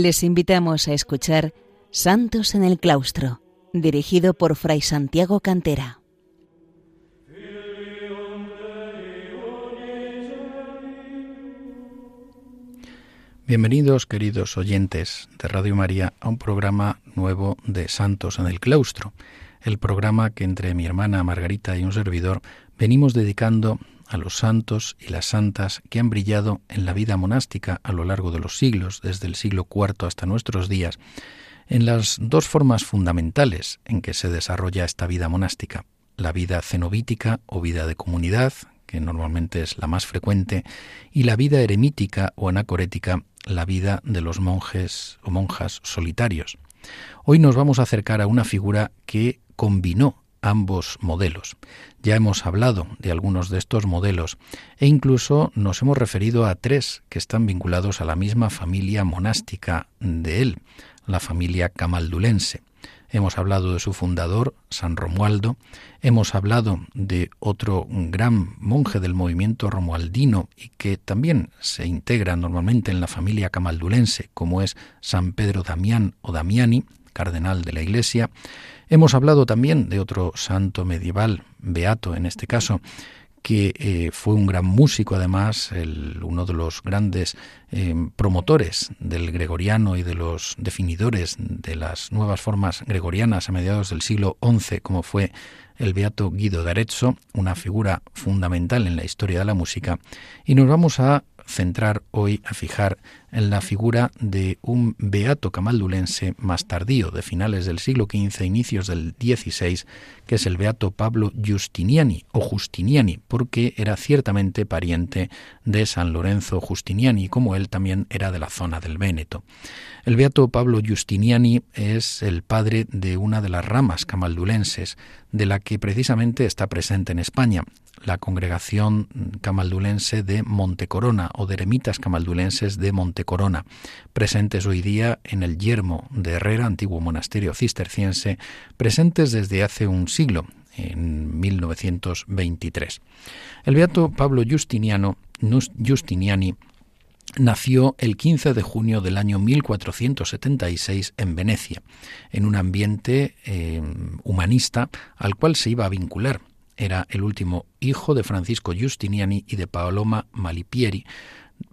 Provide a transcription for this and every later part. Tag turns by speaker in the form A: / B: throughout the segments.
A: Les invitamos a escuchar Santos en el Claustro, dirigido por Fray Santiago Cantera.
B: Bienvenidos, queridos oyentes de Radio María, a un programa nuevo de Santos en el Claustro, el programa que entre mi hermana Margarita y un servidor venimos dedicando a los santos y las santas que han brillado en la vida monástica a lo largo de los siglos, desde el siglo IV hasta nuestros días, en las dos formas fundamentales en que se desarrolla esta vida monástica, la vida cenobítica o vida de comunidad, que normalmente es la más frecuente, y la vida eremítica o anacorética, la vida de los monjes o monjas solitarios. Hoy nos vamos a acercar a una figura que combinó ambos modelos. Ya hemos hablado de algunos de estos modelos e incluso nos hemos referido a tres que están vinculados a la misma familia monástica de él, la familia camaldulense. Hemos hablado de su fundador, San Romualdo, hemos hablado de otro gran monje del movimiento romualdino y que también se integra normalmente en la familia camaldulense, como es San Pedro Damián o Damiani, cardenal de la Iglesia. Hemos hablado también de otro santo medieval, beato en este caso, que eh, fue un gran músico, además, uno de los grandes eh, promotores del gregoriano y de los definidores de las nuevas formas gregorianas a mediados del siglo XI, como fue el beato Guido de Arezzo, una figura fundamental en la historia de la música, y nos vamos a centrar hoy, a fijar en la figura de un beato camaldulense más tardío, de finales del siglo XV, inicios del XVI, que es el beato Pablo Justiniani o Justiniani, porque era ciertamente pariente de San Lorenzo Justiniani, como él también era de la zona del Véneto. El beato Pablo Justiniani es el padre de una de las ramas camaldulenses, de la que precisamente está presente en España, la congregación camaldulense de Montecorona o de eremitas camaldulenses de Montecorona, presentes hoy día en el Yermo de Herrera, antiguo monasterio cisterciense, presentes desde hace un siglo, en 1923. El beato Pablo Justiniano, Justiniani nació el 15 de junio del año 1476 en Venecia, en un ambiente eh, humanista al cual se iba a vincular. Era el último hijo de Francisco Giustiniani y de Paoloma Malipieri,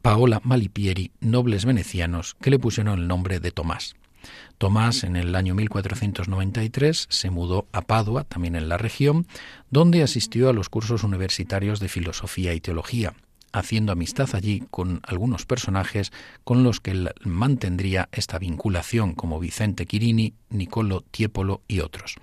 B: Paola Malipieri, nobles venecianos que le pusieron el nombre de Tomás. Tomás en el año 1493 se mudó a Padua, también en la región, donde asistió a los cursos universitarios de filosofía y teología haciendo amistad allí con algunos personajes con los que él mantendría esta vinculación, como Vicente Quirini, Nicolo Tiepolo y otros.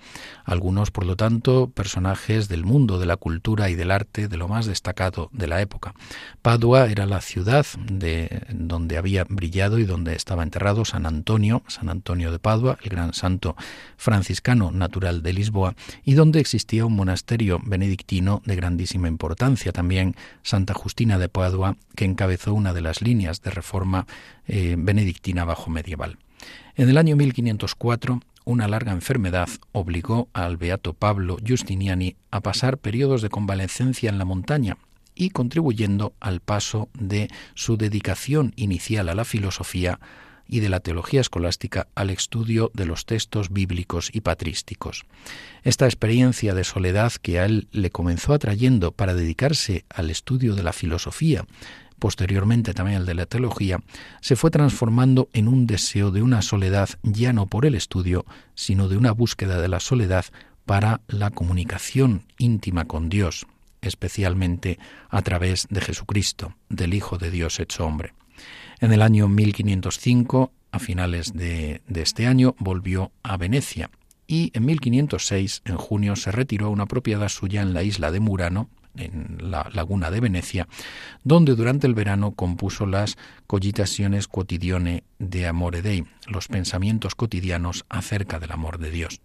B: Algunos, por lo tanto, personajes del mundo de la cultura y del arte de lo más destacado de la época. Padua era la ciudad de donde había brillado y donde estaba enterrado San Antonio, San Antonio de Padua, el gran santo franciscano natural de Lisboa, y donde existía un monasterio benedictino de grandísima importancia también, Santa Justina de Padua, que encabezó una de las líneas de reforma eh, benedictina bajo medieval. En el año 1504, una larga enfermedad obligó al beato Pablo Justiniani a pasar periodos de convalecencia en la montaña y contribuyendo al paso de su dedicación inicial a la filosofía y de la teología escolástica al estudio de los textos bíblicos y patrísticos. Esta experiencia de soledad que a él le comenzó atrayendo para dedicarse al estudio de la filosofía, posteriormente también al de la teología, se fue transformando en un deseo de una soledad ya no por el estudio, sino de una búsqueda de la soledad para la comunicación íntima con Dios, especialmente a través de Jesucristo, del Hijo de Dios hecho hombre. En el año 1505, a finales de, este año, volvió a Venecia y en 1506, en junio, se retiró a una propiedad suya en la isla de Murano, en la laguna de Venecia, donde durante el verano compuso las cogitaciones quotidiane de Amore Dei, los pensamientos cotidianos acerca del amor de Dios.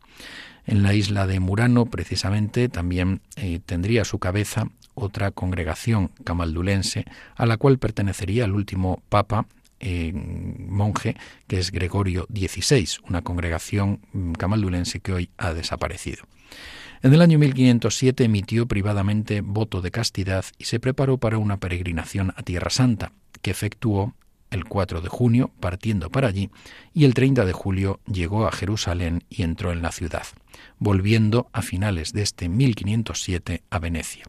B: En la isla de Murano, precisamente, también eh, tendría su cabeza otra congregación camaldulense a la cual pertenecería el último papa eh, monje, que es Gregorio XVI, una congregación mm, camaldulense que hoy ha desaparecido. En el año 1507 emitió privadamente voto de castidad y se preparó para una peregrinación a Tierra Santa, que efectuó el 4 de junio, partiendo para allí, y el 30 de julio llegó a Jerusalén y entró en la ciudad, volviendo a finales de este 1507 a Venecia.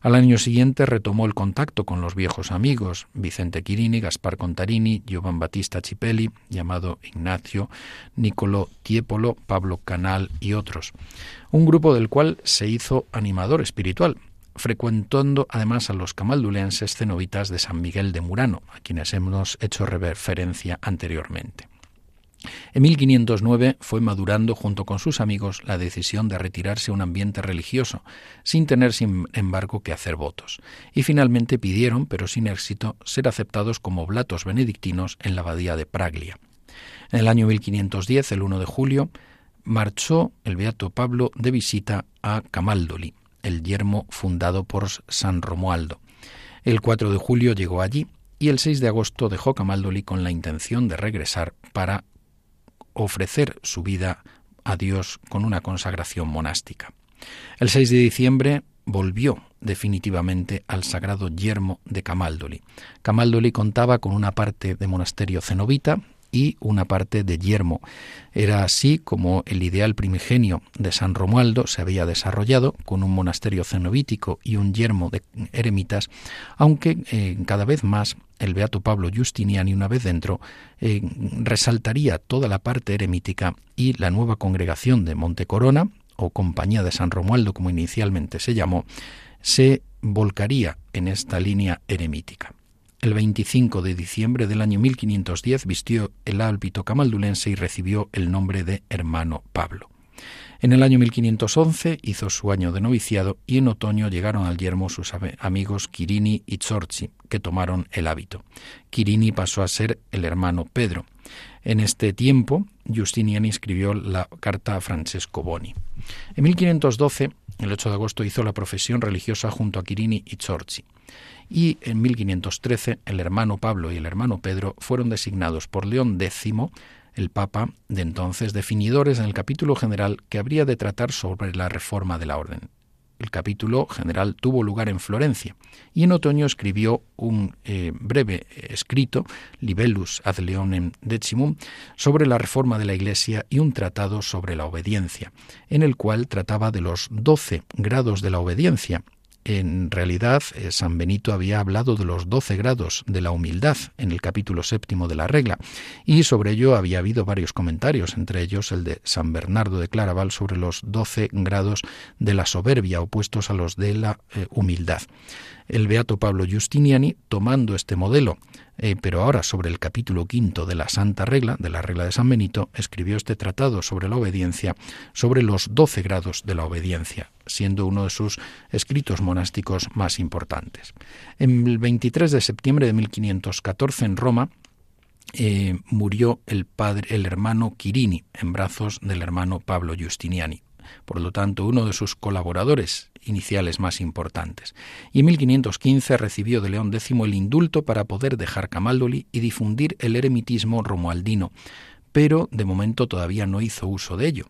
B: Al año siguiente retomó el contacto con los viejos amigos Vicente Quirini, Gaspar Contarini, Giovan Battista Cipelli, llamado Ignacio, Nicolo Tiepolo, Pablo Canal y otros, un grupo del cual se hizo animador espiritual, frecuentando además a los camaldulenses cenobitas de San Miguel de Murano, a quienes hemos hecho referencia anteriormente. En 1509 fue madurando junto con sus amigos la decisión de retirarse a un ambiente religioso, sin tener sin embargo que hacer votos, y finalmente pidieron, pero sin éxito, ser aceptados como oblatos benedictinos en la abadía de Praglia. En el año 1510, el 1 de julio, marchó el beato Pablo de visita a Camaldoli, el yermo fundado por San Romualdo. El 4 de julio llegó allí y el 6 de agosto dejó Camaldoli con la intención de regresar para ofrecer su vida a Dios con una consagración monástica. El 6 de diciembre volvió definitivamente al sagrado yermo de Camaldoli. Camaldoli contaba con una parte de monasterio cenobita, y una parte de yermo. Era así como el ideal primigenio de San Romualdo se había desarrollado con un monasterio cenobítico y un yermo de eremitas, aunque eh, cada vez más el beato Pablo Justiniani, una vez dentro, eh, resaltaría toda la parte eremítica y la nueva congregación de Monte Corona, o Compañía de San Romualdo, como inicialmente se llamó, se volcaría en esta línea eremítica. El 25 de diciembre del año 1510 vistió el hábito camaldulense y recibió el nombre de hermano Pablo. En el año 1511 hizo su año de noviciado y en otoño llegaron al yermo sus amigos Quirini y Zorzi, que tomaron el hábito. Quirini pasó a ser el hermano Pedro. En este tiempo, Justiniani escribió la carta a Francesco Boni. En 1512, el 8 de agosto, hizo la profesión religiosa junto a Quirini y Zorzi y en 1513 el hermano Pablo y el hermano Pedro fueron designados por León X, el Papa de entonces, definidores en el capítulo general que habría de tratar sobre la reforma de la orden. El capítulo general tuvo lugar en Florencia y en otoño escribió un eh, breve escrito, Libellus ad Leonem Decimum, sobre la reforma de la Iglesia y un tratado sobre la obediencia, en el cual trataba de los doce grados de la obediencia en realidad, eh, San Benito había hablado de los doce grados de la humildad en el capítulo séptimo de la regla, y sobre ello había habido varios comentarios, entre ellos el de San Bernardo de Claraval sobre los doce grados de la soberbia opuestos a los de la eh, humildad. El beato Pablo Justiniani, tomando este modelo eh, pero ahora sobre el capítulo quinto de la Santa Regla, de la Regla de San Benito, escribió este tratado sobre la obediencia, sobre los doce grados de la obediencia, siendo uno de sus escritos monásticos más importantes. En el 23 de septiembre de 1514 en Roma, eh, murió el padre, el hermano Quirini, en brazos del hermano Pablo Justiniani por lo tanto uno de sus colaboradores iniciales más importantes. Y en 1515 recibió de León X el indulto para poder dejar Camaldoli y difundir el eremitismo romualdino, pero de momento todavía no hizo uso de ello.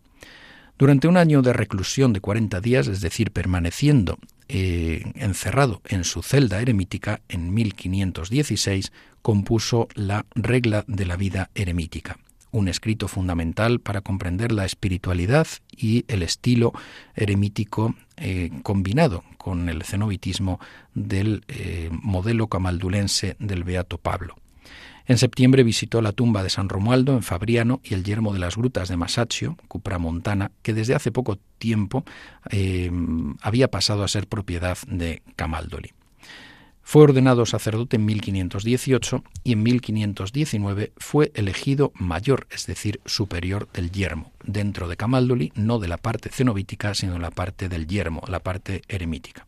B: Durante un año de reclusión de 40 días, es decir, permaneciendo eh, encerrado en su celda eremítica, en 1516 compuso la regla de la vida eremítica un escrito fundamental para comprender la espiritualidad y el estilo eremítico eh, combinado con el cenobitismo del eh, modelo camaldulense del Beato Pablo. En septiembre visitó la tumba de San Romualdo en Fabriano y el yermo de las grutas de Masaccio, Cupramontana, que desde hace poco tiempo eh, había pasado a ser propiedad de Camaldoli. Fue ordenado sacerdote en 1518 y en 1519 fue elegido mayor, es decir, superior del yermo, dentro de Camaldoli, no de la parte cenobítica, sino de la parte del yermo, la parte eremítica.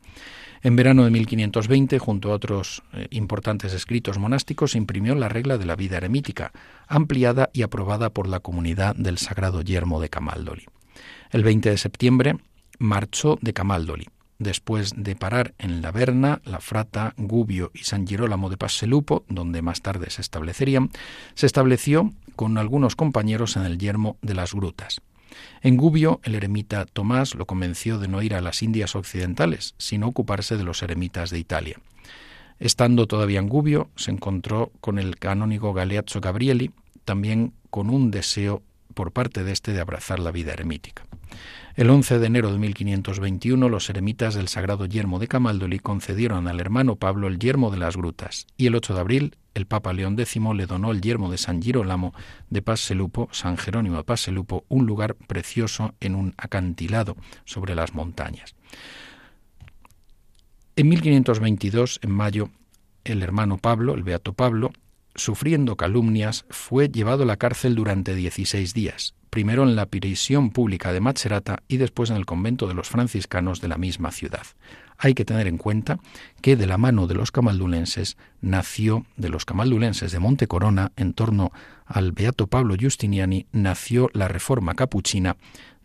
B: En verano de 1520, junto a otros eh, importantes escritos monásticos, imprimió la regla de la vida eremítica, ampliada y aprobada por la comunidad del Sagrado Yermo de Camaldoli. El 20 de septiembre marchó de Camaldoli después de parar en La Verna, La Frata, Gubbio y San Girolamo de Passelupo, donde más tarde se establecerían, se estableció con algunos compañeros en el yermo de las grutas. En Gubbio, el eremita Tomás lo convenció de no ir a las Indias occidentales, sino ocuparse de los eremitas de Italia. Estando todavía en Gubbio, se encontró con el canónigo Galeazzo Gabrieli, también con un deseo por parte de este de abrazar la vida eremítica. El 11 de enero de 1521 los eremitas del Sagrado Yermo de Camaldoli concedieron al hermano Pablo el yermo de las grutas y el 8 de abril el Papa León X le donó el yermo de San Girolamo de Passelupo, San Jerónimo de Passelupo, un lugar precioso en un acantilado sobre las montañas. En 1522, en mayo, el hermano Pablo, el beato Pablo, sufriendo calumnias, fue llevado a la cárcel durante 16 días, primero en la prisión pública de Macerata y después en el convento de los franciscanos de la misma ciudad. Hay que tener en cuenta que de la mano de los camaldulenses nació, de los camaldulenses de Monte Corona, en torno al beato Pablo Giustiniani, nació la reforma capuchina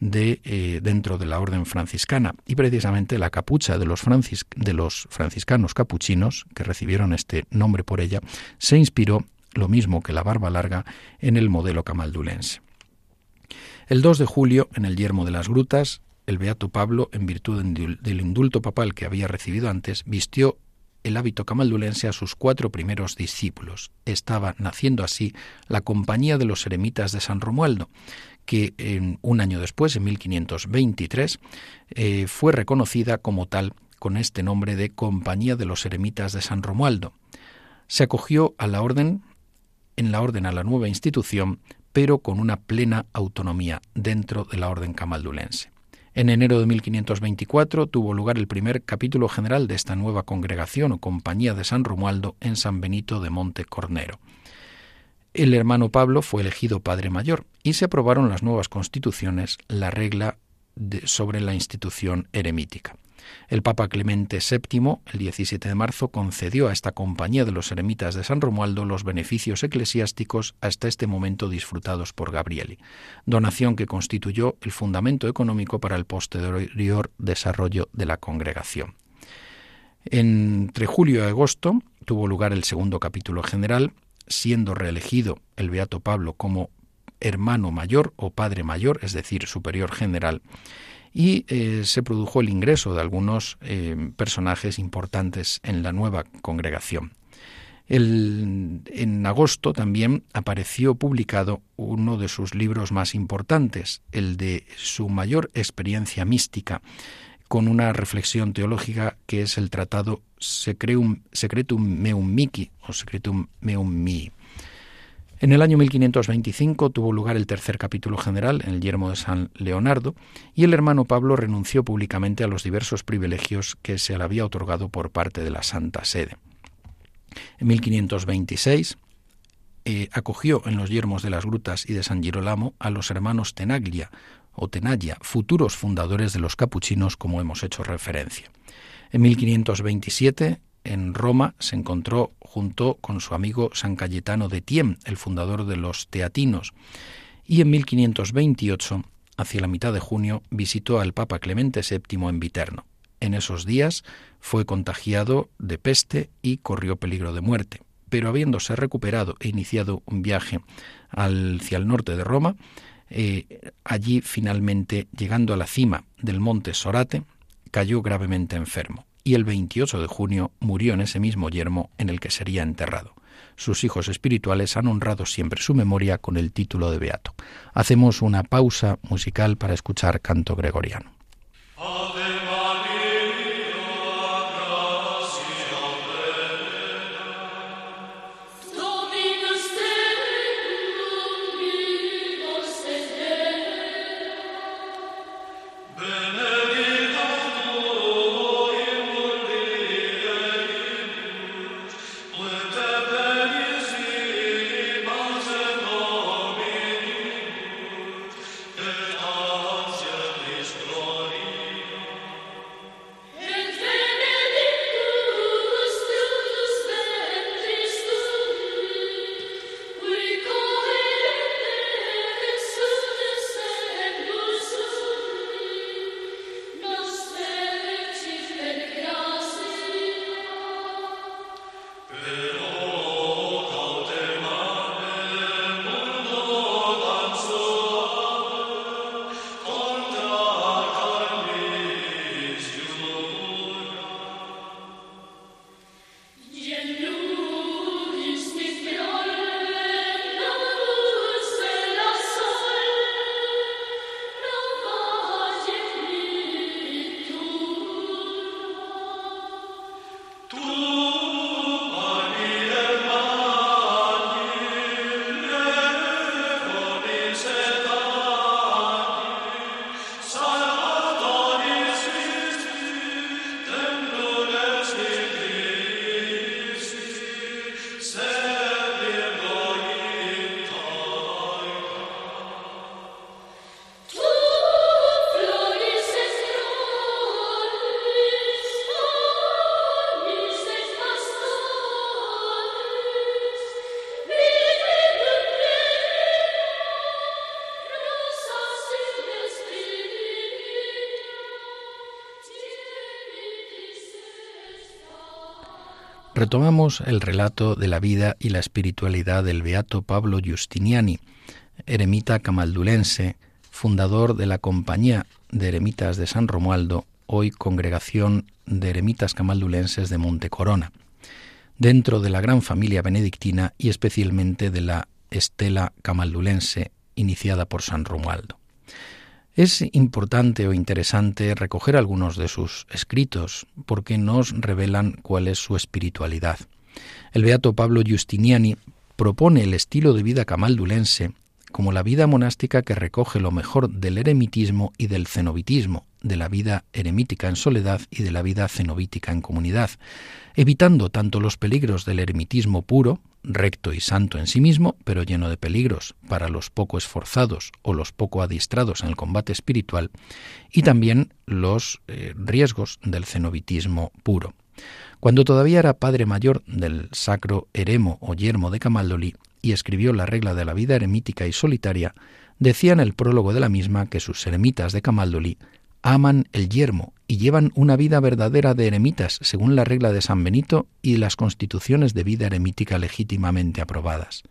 B: de, eh, dentro de la orden franciscana y precisamente la capucha de los, de los franciscanos capuchinos, que recibieron este nombre por ella, se inspiró, lo mismo que la barba larga, en el modelo camaldulense. El 2 de julio, en el yermo de las grutas, el beato Pablo, en virtud del indulto papal que había recibido antes, vistió el hábito camaldulense a sus cuatro primeros discípulos. Estaba naciendo así la Compañía de los Eremitas de San Romualdo, que en, un año después, en 1523, eh, fue reconocida como tal con este nombre de Compañía de los Eremitas de San Romualdo. Se acogió a la orden, en la orden a la nueva institución, pero con una plena autonomía dentro de la orden camaldulense. En enero de 1524 tuvo lugar el primer capítulo general de esta nueva congregación o compañía de San Romualdo en San Benito de Monte Cornero. El hermano Pablo fue elegido padre mayor y se aprobaron las nuevas constituciones, la regla sobre la institución eremítica. El Papa Clemente VII, el 17 de marzo, concedió a esta compañía de los eremitas de San Romualdo los beneficios eclesiásticos hasta este momento disfrutados por Gabrieli, donación que constituyó el fundamento económico para el posterior desarrollo de la congregación. Entre julio y agosto tuvo lugar el segundo capítulo general, siendo reelegido el Beato Pablo como hermano mayor o padre mayor, es decir, superior general, y eh, se produjo el ingreso de algunos eh, personajes importantes en la nueva congregación. en agosto también apareció publicado uno de sus libros más importantes, el de su mayor experiencia mística, con una reflexión teológica que es el tratado Secretum, Meum Mici o Secretum Meum Mii. En el año 1525 tuvo lugar el tercer capítulo general en el yermo de San Leonardo y el hermano Pablo renunció públicamente a los diversos privilegios que se le había otorgado por parte de la Santa Sede. En 1526 eh, acogió en los yermos de las grutas y de San Girolamo a los hermanos Tenaglia o Tenaglia, futuros fundadores de los capuchinos como hemos hecho referencia. En 1527 en Roma se encontró junto con su amigo San Cayetano de Tiem, el fundador de los teatinos, y en 1528, hacia la mitad de junio, visitó al Papa Clemente VII en Viterno. En esos días fue contagiado de peste y corrió peligro de muerte, pero habiéndose recuperado e iniciado un viaje hacia el norte de Roma, eh, allí finalmente, llegando a la cima del monte Sorate, cayó gravemente enfermo y el 28 de junio murió en ese mismo yermo en el que sería enterrado. Sus hijos espirituales han honrado siempre su memoria con el título de Beato. Hacemos una pausa musical para escuchar canto gregoriano. Retomamos el relato de la vida y la espiritualidad del beato Pablo Giustiniani, eremita camaldulense, fundador de la Compañía de Eremitas de San Romualdo, hoy Congregación de Eremitas Camaldulenses de Monte Corona, dentro de la gran familia benedictina y especialmente de la Estela Camaldulense iniciada por San Romualdo. Es importante o interesante recoger algunos de sus escritos porque nos revelan cuál es su espiritualidad. El beato Pablo Giustiniani propone el estilo de vida camaldulense como la vida monástica que recoge lo mejor del eremitismo y del cenobitismo, de la vida eremítica en soledad y de la vida cenobítica en comunidad, evitando tanto los peligros del eremitismo puro, recto y santo en sí mismo, pero lleno de peligros para los poco esforzados o los poco adiestrados en el combate espiritual, y también los eh, riesgos del cenobitismo puro. Cuando todavía era padre mayor del sacro eremo o yermo de Camaldoli y escribió la regla de la vida eremítica y solitaria, decía en el prólogo de la misma que sus eremitas de Camaldoli aman el yermo y llevan una vida verdadera de eremitas según la regla de San Benito y las constituciones de vida eremítica legítimamente aprobadas.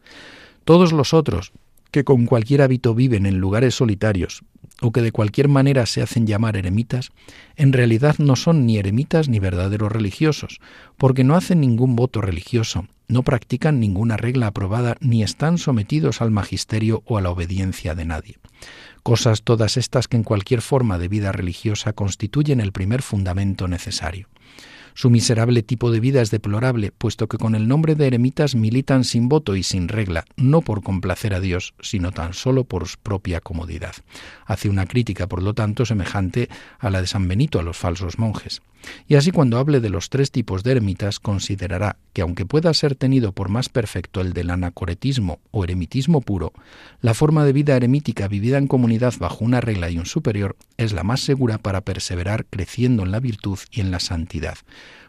B: Todos los otros, que con cualquier hábito viven en lugares solitarios o que de cualquier manera se hacen llamar eremitas, en realidad no son ni eremitas ni verdaderos religiosos, porque no hacen ningún voto religioso, no practican ninguna regla aprobada ni están sometidos al magisterio o a la obediencia de nadie cosas todas estas que en cualquier forma de vida religiosa constituyen el primer fundamento necesario. Su miserable tipo de vida es deplorable, puesto que con el nombre de eremitas militan sin voto y sin regla, no por complacer a Dios, sino tan solo por su propia comodidad. Hace una crítica, por lo tanto, semejante a la de San Benito a los falsos monjes. Y así cuando hable de los tres tipos de eremitas considerará que aunque pueda ser tenido por más perfecto el del anacoretismo o eremitismo puro, la forma de vida eremítica vivida en comunidad bajo una regla y un superior es la más segura para perseverar creciendo en la virtud y en la santidad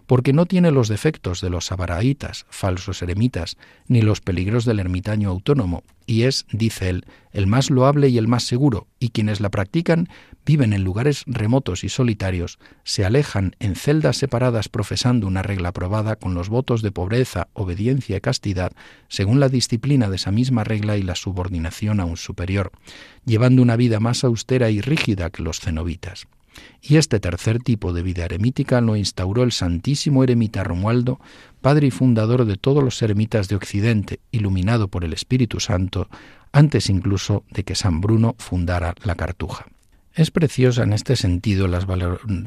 B: porque no tiene los defectos de los abaraitas, falsos eremitas, ni los peligros del ermitaño autónomo, y es, dice él, el más loable y el más seguro, y quienes la practican viven en lugares remotos y solitarios, se alejan en celdas separadas profesando una regla aprobada con los votos de pobreza, obediencia y castidad, según la disciplina de esa misma regla y la subordinación a un superior, llevando una vida más austera y rígida que los cenobitas. Y este tercer tipo de vida eremítica lo instauró el Santísimo Eremita Romualdo, padre y fundador de todos los eremitas de Occidente, iluminado por el Espíritu Santo, antes incluso de que San Bruno fundara la Cartuja. Es preciosa en este sentido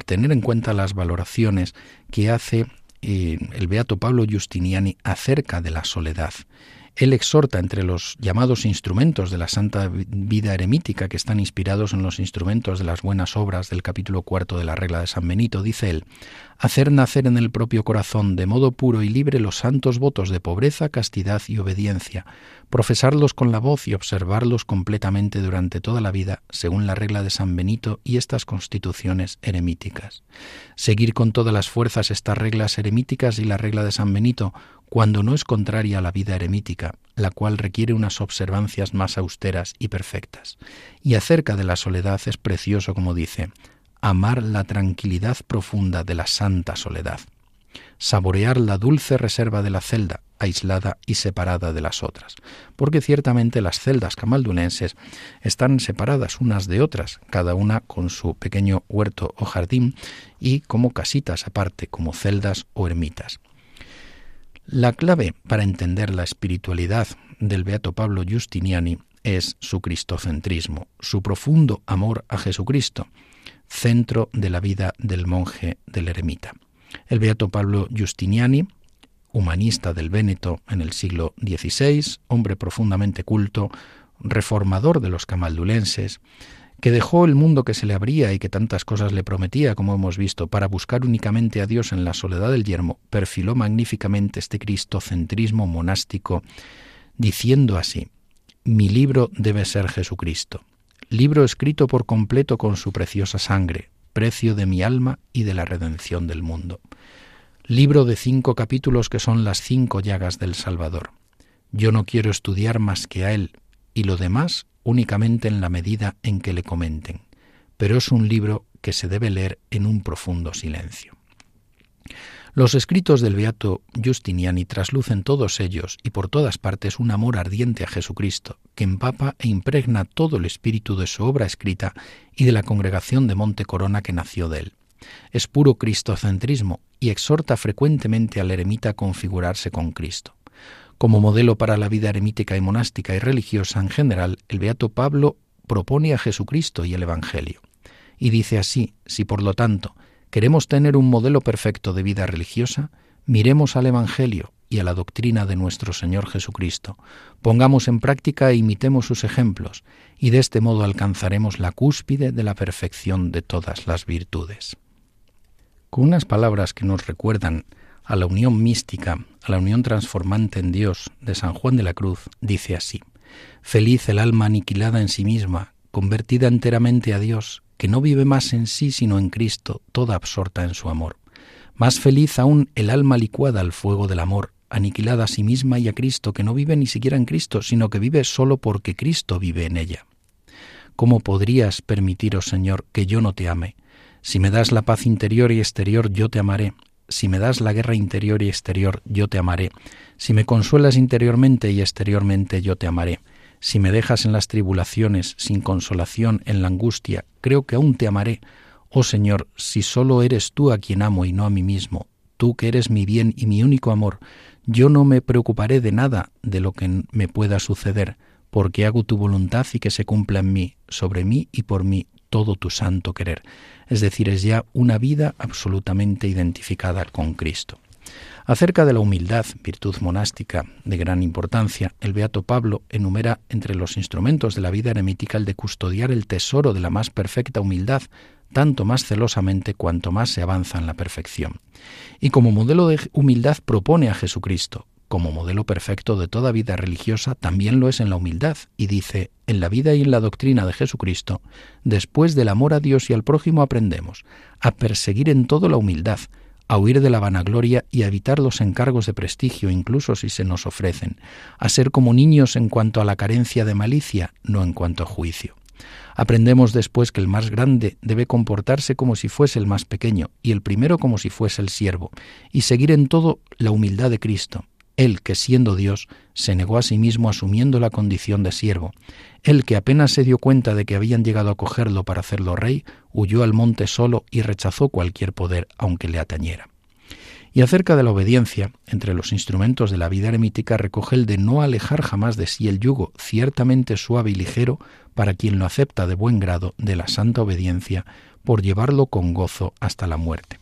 B: tener en cuenta las valoraciones que hace eh, el beato Pablo Giustiniani acerca de la soledad. Él exhorta entre los llamados instrumentos de la santa vida eremítica que están inspirados en los instrumentos de las buenas obras del capítulo cuarto de la regla de San Benito, dice él, hacer nacer en el propio corazón de modo puro y libre los santos votos de pobreza, castidad y obediencia, profesarlos con la voz y observarlos completamente durante toda la vida, según la regla de San Benito y estas constituciones eremíticas. Seguir con todas las fuerzas estas reglas eremíticas y la regla de San Benito, cuando no es contraria a la vida eremítica, la cual requiere unas observancias más austeras y perfectas. Y acerca de la soledad es precioso como dice, amar la tranquilidad profunda de la santa soledad, saborear la dulce reserva de la celda, aislada y separada de las otras, porque ciertamente las celdas camaldunenses están separadas unas de otras, cada una con su pequeño huerto o jardín y como casitas aparte, como celdas o ermitas. La clave para entender la espiritualidad del Beato Pablo Giustiniani es su cristocentrismo, su profundo amor a Jesucristo, centro de la vida del monje del eremita. El Beato Pablo Giustiniani, humanista del Véneto en el siglo XVI, hombre profundamente culto, reformador de los camaldulenses, que dejó el mundo que se le abría y que tantas cosas le prometía, como hemos visto, para buscar únicamente a Dios en la soledad del yermo, perfiló magníficamente este cristocentrismo monástico, diciendo así, mi libro debe ser Jesucristo, libro escrito por completo con su preciosa sangre, precio de mi alma y de la redención del mundo. Libro de cinco capítulos que son las cinco llagas del Salvador. Yo no quiero estudiar más que a Él, y lo demás únicamente en la medida en que le comenten, pero es un libro que se debe leer en un profundo silencio. Los escritos del Beato Justiniani traslucen todos ellos y por todas partes un amor ardiente a Jesucristo, que empapa e impregna todo el espíritu de su obra escrita y de la congregación de Monte Corona que nació de él. Es puro cristocentrismo y exhorta frecuentemente al eremita a configurarse con Cristo. Como modelo para la vida eremítica y monástica y religiosa en general, el Beato Pablo propone a Jesucristo y el Evangelio. Y dice así, si por lo tanto queremos tener un modelo perfecto de vida religiosa, miremos al Evangelio y a la doctrina de nuestro Señor Jesucristo, pongamos en práctica e imitemos sus ejemplos, y de este modo alcanzaremos la cúspide de la perfección de todas las virtudes. Con unas palabras que nos recuerdan a la unión mística, a la unión transformante en Dios de San Juan de la Cruz, dice así, Feliz el alma aniquilada en sí misma, convertida enteramente a Dios, que no vive más en sí sino en Cristo, toda absorta en su amor. Más feliz aún el alma licuada al fuego del amor, aniquilada a sí misma y a Cristo, que no vive ni siquiera en Cristo, sino que vive solo porque Cristo vive en ella. ¿Cómo podrías permitiros, Señor, que yo no te ame? Si me das la paz interior y exterior, yo te amaré. Si me das la guerra interior y exterior, yo te amaré. Si me consuelas interiormente y exteriormente, yo te amaré. Si me dejas en las tribulaciones, sin consolación, en la angustia, creo que aún te amaré. Oh Señor, si solo eres tú a quien amo y no a mí mismo, tú que eres mi bien y mi único amor, yo no me preocuparé de nada de lo que me pueda suceder, porque hago tu voluntad y que se cumpla en mí, sobre mí y por mí, todo tu santo querer. Es decir, es ya una vida absolutamente identificada con Cristo. Acerca de la humildad, virtud monástica de gran importancia, el Beato Pablo enumera entre los instrumentos de la vida eremítica el de custodiar el tesoro de la más perfecta humildad, tanto más celosamente cuanto más se avanza en la perfección. Y como modelo de humildad propone a Jesucristo, como modelo perfecto de toda vida religiosa, también lo es en la humildad, y dice, en la vida y en la doctrina de Jesucristo, después del amor a Dios y al prójimo aprendemos a perseguir en todo la humildad, a huir de la vanagloria y a evitar los encargos de prestigio, incluso si se nos ofrecen, a ser como niños en cuanto a la carencia de malicia, no en cuanto a juicio. Aprendemos después que el más grande debe comportarse como si fuese el más pequeño, y el primero como si fuese el siervo, y seguir en todo la humildad de Cristo, él que siendo Dios se negó a sí mismo asumiendo la condición de siervo, él que apenas se dio cuenta de que habían llegado a cogerlo para hacerlo rey, huyó al monte solo y rechazó cualquier poder aunque le atañera. Y acerca de la obediencia, entre los instrumentos de la vida eremítica recoge el de no alejar jamás de sí el yugo, ciertamente suave y ligero, para quien lo acepta de buen grado de la santa obediencia, por llevarlo con gozo hasta la muerte.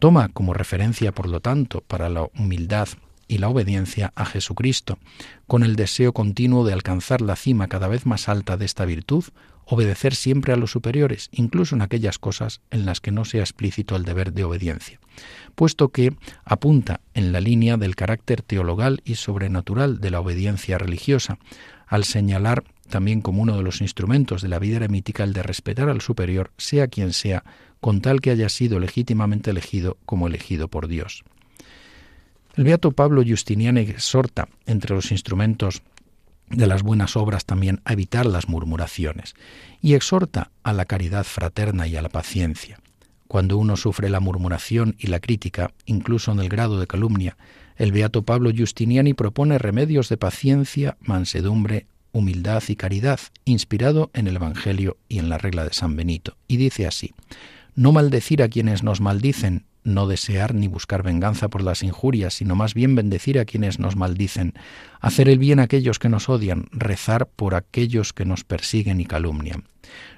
B: Toma como referencia, por lo tanto, para la humildad y la obediencia a Jesucristo, con el deseo continuo de alcanzar la cima cada vez más alta de esta virtud, obedecer siempre a los superiores, incluso en aquellas cosas en las que no sea explícito el deber de obediencia, puesto que apunta en la línea del carácter teologal y sobrenatural de la obediencia religiosa, al señalar también como uno de los instrumentos de la vida eremítica el de respetar al superior, sea quien sea, con tal que haya sido legítimamente elegido como elegido por Dios. El beato Pablo Justiniani exhorta entre los instrumentos de las buenas obras también a evitar las murmuraciones y exhorta a la caridad fraterna y a la paciencia. Cuando uno sufre la murmuración y la crítica, incluso en el grado de calumnia, el beato Pablo Justiniani propone remedios de paciencia, mansedumbre, humildad y caridad, inspirado en el Evangelio y en la regla de San Benito, y dice así, no maldecir a quienes nos maldicen, no desear ni buscar venganza por las injurias, sino más bien bendecir a quienes nos maldicen, hacer el bien a aquellos que nos odian, rezar por aquellos que nos persiguen y calumnian.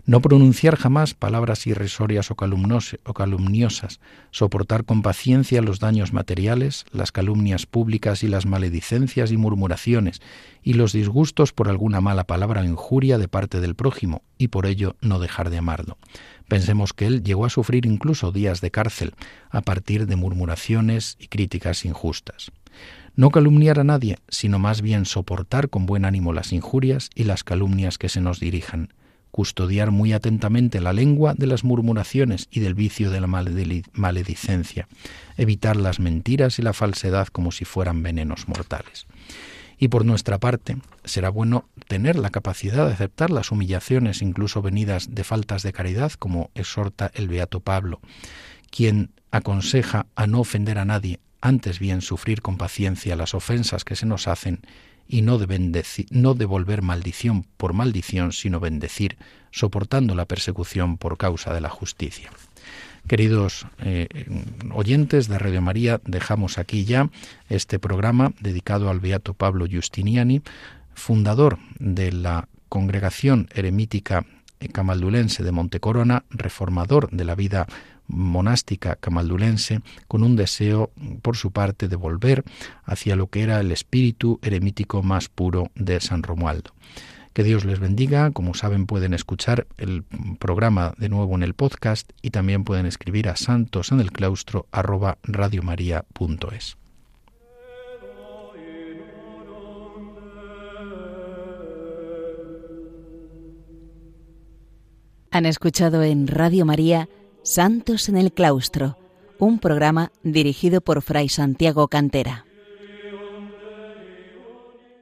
B: No pronunciar jamás palabras irrisorias o, o calumniosas, soportar con paciencia los daños materiales, las calumnias públicas y las maledicencias y murmuraciones, y los disgustos por alguna mala palabra o injuria de parte del prójimo, y por ello no dejar de amarlo. Pensemos que él llegó a sufrir incluso días de cárcel a partir de murmuraciones y críticas injustas. No calumniar a nadie, sino más bien soportar con buen ánimo las injurias y las calumnias que se nos dirijan, custodiar muy atentamente la lengua de las murmuraciones y del vicio de la maledicencia, evitar las mentiras y la falsedad como si fueran venenos mortales. Y por nuestra parte, será bueno tener la capacidad de aceptar las humillaciones, incluso venidas de faltas de caridad, como exhorta el Beato Pablo, quien aconseja a no ofender a nadie, antes bien sufrir con paciencia las ofensas que se nos hacen y no, de no devolver maldición por maldición, sino bendecir, soportando la persecución por causa de la justicia. Queridos eh, oyentes de Radio María, dejamos aquí ya este programa dedicado al beato Pablo Giustiniani, fundador de la Congregación Eremítica Camaldulense de Montecorona, reformador de la vida monástica camaldulense, con un deseo por su parte de volver hacia lo que era el espíritu eremítico más puro de San Romualdo. Que Dios les bendiga. Como saben, pueden escuchar el programa de nuevo en el podcast y también pueden escribir a santos en el claustro
A: Han escuchado en Radio María Santos en el Claustro, un programa dirigido por Fray Santiago Cantera.